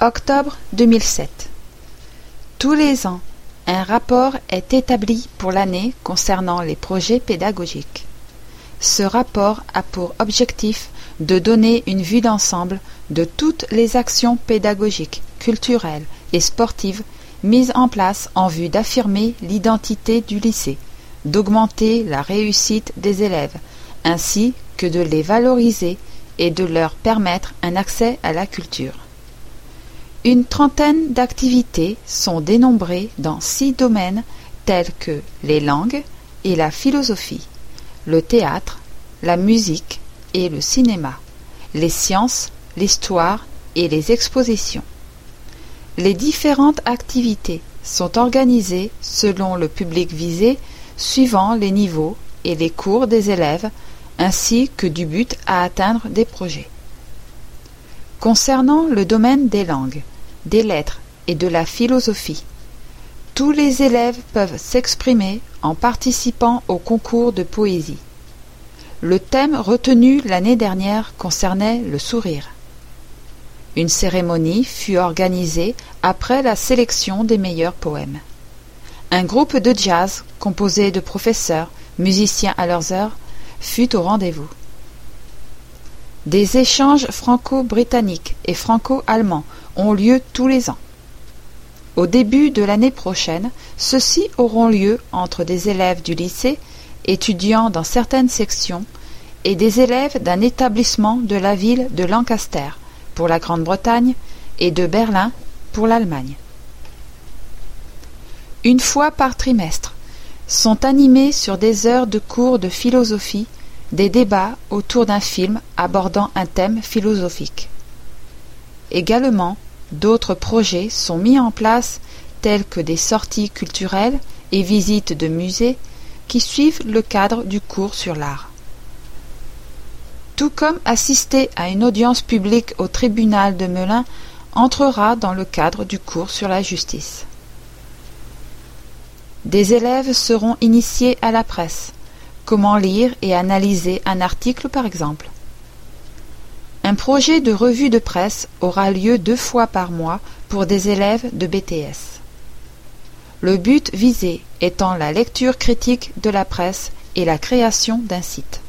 Octobre 2007. Tous les ans, un rapport est établi pour l'année concernant les projets pédagogiques. Ce rapport a pour objectif de donner une vue d'ensemble de toutes les actions pédagogiques, culturelles et sportives mises en place en vue d'affirmer l'identité du lycée, d'augmenter la réussite des élèves, ainsi que de les valoriser et de leur permettre un accès à la culture. Une trentaine d'activités sont dénombrées dans six domaines tels que les langues et la philosophie, le théâtre, la musique et le cinéma, les sciences, l'histoire et les expositions. Les différentes activités sont organisées selon le public visé, suivant les niveaux et les cours des élèves, ainsi que du but à atteindre des projets. Concernant le domaine des langues, des lettres et de la philosophie, tous les élèves peuvent s'exprimer en participant au concours de poésie. Le thème retenu l'année dernière concernait le sourire. Une cérémonie fut organisée après la sélection des meilleurs poèmes. Un groupe de jazz composé de professeurs, musiciens à leurs heures, fut au rendez-vous. Des échanges franco-britanniques et franco-allemands ont lieu tous les ans. Au début de l'année prochaine, ceux-ci auront lieu entre des élèves du lycée, étudiants dans certaines sections, et des élèves d'un établissement de la ville de Lancaster pour la Grande-Bretagne et de Berlin pour l'Allemagne. Une fois par trimestre, sont animés sur des heures de cours de philosophie des débats autour d'un film abordant un thème philosophique. Également, d'autres projets sont mis en place tels que des sorties culturelles et visites de musées qui suivent le cadre du cours sur l'art. Tout comme assister à une audience publique au tribunal de Melun entrera dans le cadre du cours sur la justice. Des élèves seront initiés à la presse. Comment lire et analyser un article par exemple. Un projet de revue de presse aura lieu deux fois par mois pour des élèves de BTS. Le but visé étant la lecture critique de la presse et la création d'un site.